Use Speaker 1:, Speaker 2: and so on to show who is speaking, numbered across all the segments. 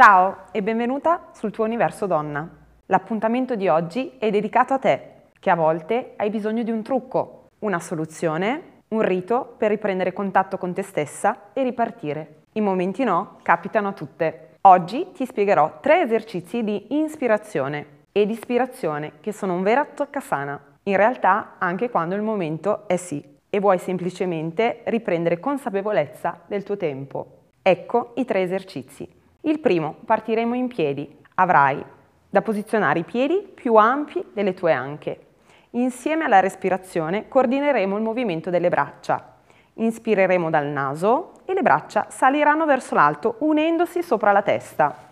Speaker 1: Ciao e benvenuta sul tuo universo donna. L'appuntamento di oggi è dedicato a te, che a volte hai bisogno di un trucco, una soluzione, un rito per riprendere contatto con te stessa e ripartire. I momenti no capitano a tutte. Oggi ti spiegherò tre esercizi di ispirazione ed ispirazione che sono un vero toccasana. In realtà anche quando il momento è sì e vuoi semplicemente riprendere consapevolezza del tuo tempo. Ecco i tre esercizi. Il primo, partiremo in piedi. Avrai da posizionare i piedi più ampi delle tue anche. Insieme alla respirazione coordineremo il movimento delle braccia. Inspireremo dal naso e le braccia saliranno verso l'alto unendosi sopra la testa.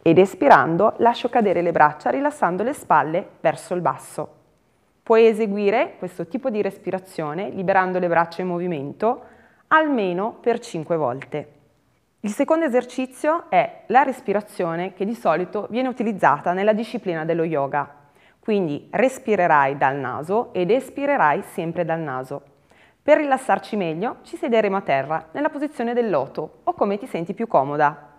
Speaker 1: Ed espirando lascio cadere le braccia rilassando le spalle verso il basso. Puoi eseguire questo tipo di respirazione liberando le braccia in movimento almeno per 5 volte. Il secondo esercizio è la respirazione che di solito viene utilizzata nella disciplina dello yoga. Quindi respirerai dal naso ed espirerai sempre dal naso. Per rilassarci meglio ci siederemo a terra nella posizione del loto o come ti senti più comoda.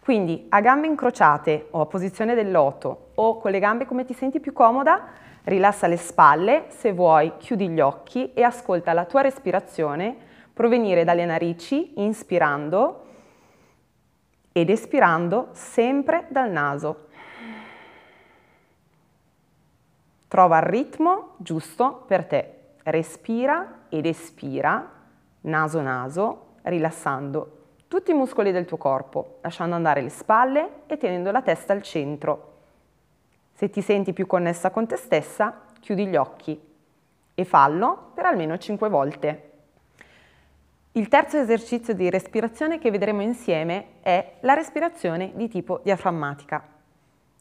Speaker 1: Quindi a gambe incrociate o a posizione del loto o con le gambe come ti senti più comoda, rilassa le spalle, se vuoi chiudi gli occhi e ascolta la tua respirazione provenire dalle narici inspirando ed espirando sempre dal naso. Trova il ritmo giusto per te. Respira ed espira, naso naso, rilassando tutti i muscoli del tuo corpo, lasciando andare le spalle e tenendo la testa al centro. Se ti senti più connessa con te stessa, chiudi gli occhi e fallo per almeno 5 volte. Il terzo esercizio di respirazione che vedremo insieme è la respirazione di tipo diaframmatica.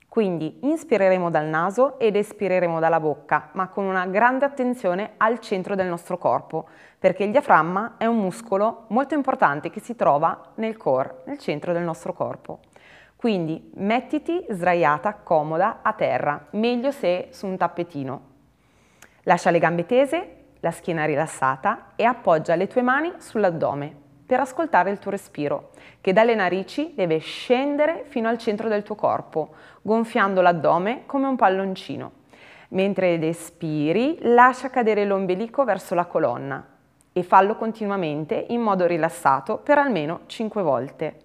Speaker 1: Quindi inspireremo dal naso ed espireremo dalla bocca, ma con una grande attenzione al centro del nostro corpo, perché il diaframma è un muscolo molto importante che si trova nel core, nel centro del nostro corpo. Quindi mettiti sdraiata, comoda, a terra, meglio se su un tappetino. Lascia le gambe tese, la schiena rilassata e appoggia le tue mani sull'addome per ascoltare il tuo respiro, che dalle narici deve scendere fino al centro del tuo corpo, gonfiando l'addome come un palloncino. Mentre ed espiri, lascia cadere l'ombelico verso la colonna e fallo continuamente in modo rilassato per almeno 5 volte.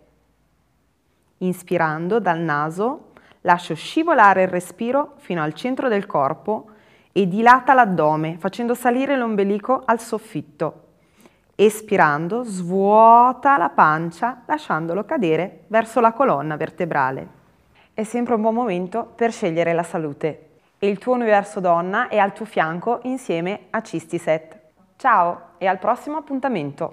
Speaker 1: Inspirando dal naso, lascio scivolare il respiro fino al centro del corpo e dilata l'addome facendo salire l'ombelico al soffitto. Espirando, svuota la pancia lasciandolo cadere verso la colonna vertebrale. È sempre un buon momento per scegliere la salute e il tuo universo donna è al tuo fianco insieme a Cistiset. Ciao e al prossimo appuntamento!